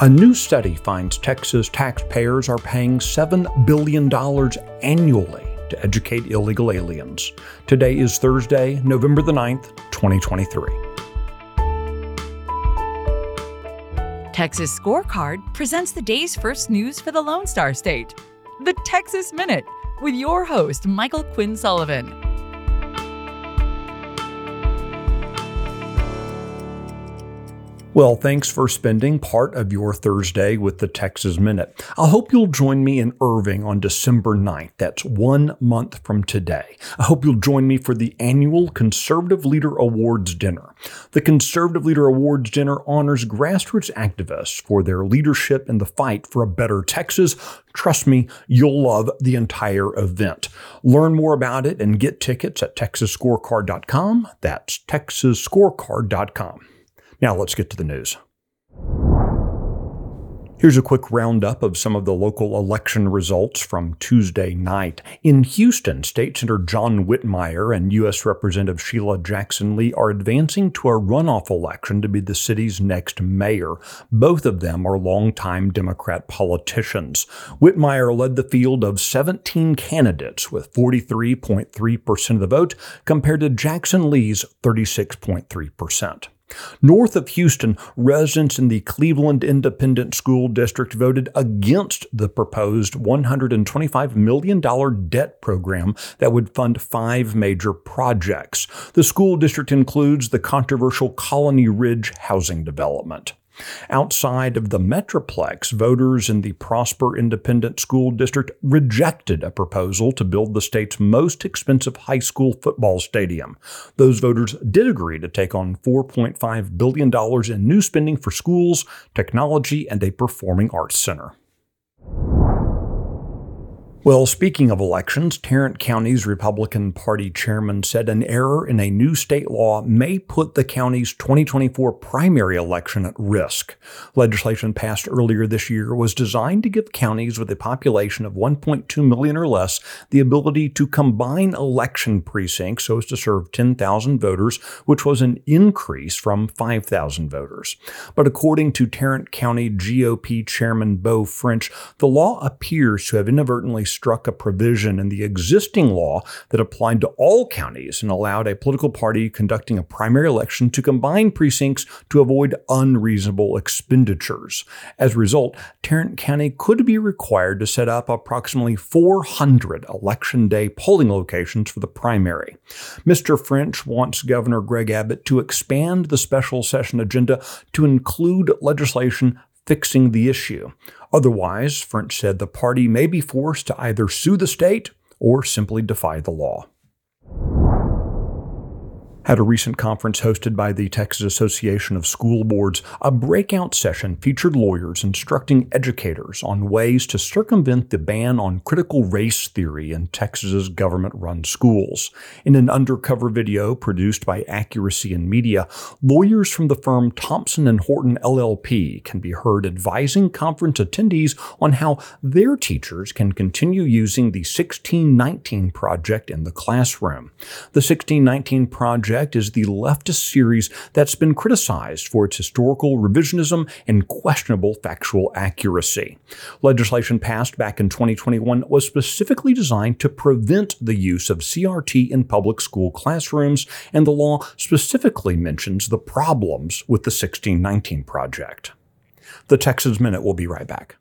A new study finds Texas taxpayers are paying $7 billion annually to educate illegal aliens. Today is Thursday, November the 9th, 2023. Texas Scorecard presents the day's first news for the Lone Star State. The Texas Minute with your host, Michael Quinn Sullivan. Well, thanks for spending part of your Thursday with the Texas Minute. I hope you'll join me in Irving on December 9th. That's one month from today. I hope you'll join me for the annual Conservative Leader Awards dinner. The Conservative Leader Awards dinner honors grassroots activists for their leadership in the fight for a better Texas. Trust me, you'll love the entire event. Learn more about it and get tickets at texasscorecard.com. That's texasscorecard.com. Now let's get to the news. Here's a quick roundup of some of the local election results from Tuesday night. In Houston, State Senator John Whitmire and U.S. Representative Sheila Jackson Lee are advancing to a runoff election to be the city's next mayor. Both of them are longtime Democrat politicians. Whitmire led the field of 17 candidates with 43.3% of the vote compared to Jackson Lee's 36.3%. North of Houston, residents in the Cleveland Independent School District voted against the proposed $125 million debt program that would fund five major projects. The school district includes the controversial Colony Ridge housing development. Outside of the Metroplex, voters in the Prosper Independent School District rejected a proposal to build the state's most expensive high school football stadium. Those voters did agree to take on $4.5 billion in new spending for schools, technology, and a performing arts center. Well, speaking of elections, Tarrant County's Republican Party chairman said an error in a new state law may put the county's 2024 primary election at risk. Legislation passed earlier this year was designed to give counties with a population of 1.2 million or less the ability to combine election precincts so as to serve 10,000 voters, which was an increase from 5,000 voters. But according to Tarrant County GOP Chairman Beau French, the law appears to have inadvertently struck a provision in the existing law that applied to all counties and allowed a political party conducting a primary election to combine precincts to avoid unreasonable expenditures. As a result, Tarrant County could be required to set up approximately 400 election day polling locations for the primary. Mr. French wants Governor Greg Abbott to expand the special session agenda to include legislation fixing the issue. Otherwise, French said the party may be forced to either sue the state or simply defy the law. At a recent conference hosted by the Texas Association of School Boards, a breakout session featured lawyers instructing educators on ways to circumvent the ban on critical race theory in Texas's government run schools. In an undercover video produced by Accuracy in Media, lawyers from the firm Thompson and Horton LLP can be heard advising conference attendees on how their teachers can continue using the 1619 project in the classroom. The 1619 project Project is the leftist series that's been criticized for its historical revisionism and questionable factual accuracy. Legislation passed back in 2021 was specifically designed to prevent the use of CRT in public school classrooms, and the law specifically mentions the problems with the 1619 project. The Texas Minute will be right back.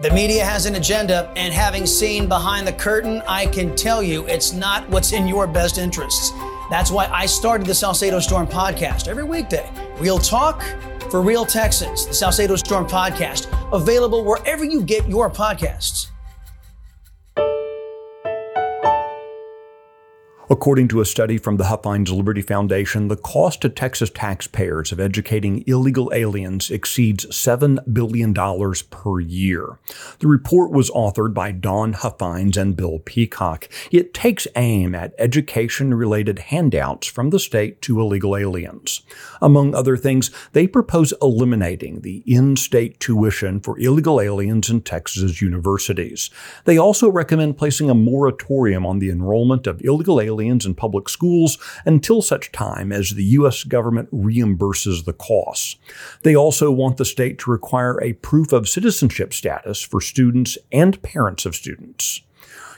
The media has an agenda, and having seen behind the curtain, I can tell you it's not what's in your best interests. That's why I started the Salcedo Storm podcast every weekday. Real talk for real Texans. The Salcedo Storm podcast, available wherever you get your podcasts. According to a study from the Huffines Liberty Foundation, the cost to Texas taxpayers of educating illegal aliens exceeds $7 billion per year. The report was authored by Don Huffines and Bill Peacock. It takes aim at education related handouts from the state to illegal aliens. Among other things, they propose eliminating the in state tuition for illegal aliens in Texas universities. They also recommend placing a moratorium on the enrollment of illegal aliens aliens in public schools until such time as the U.S. government reimburses the costs. They also want the state to require a proof of citizenship status for students and parents of students.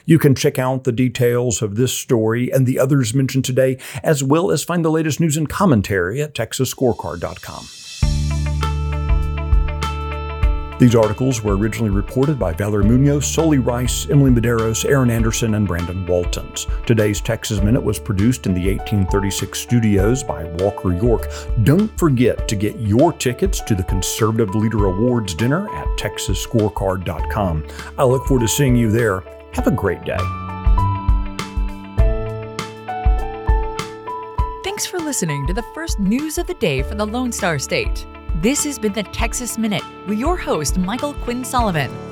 You can check out the details of this story and the others mentioned today, as well as find the latest news and commentary at TexasScorecard.com. These articles were originally reported by Valerie Munoz, Soli Rice, Emily Medeiros, Erin Anderson, and Brandon Waltens. Today's Texas Minute was produced in the 1836 studios by Walker York. Don't forget to get your tickets to the Conservative Leader Awards dinner at TexasScorecard.com. I look forward to seeing you there. Have a great day. Thanks for listening to the first news of the day for the Lone Star State. This has been the Texas Minute with your host, Michael Quinn Sullivan.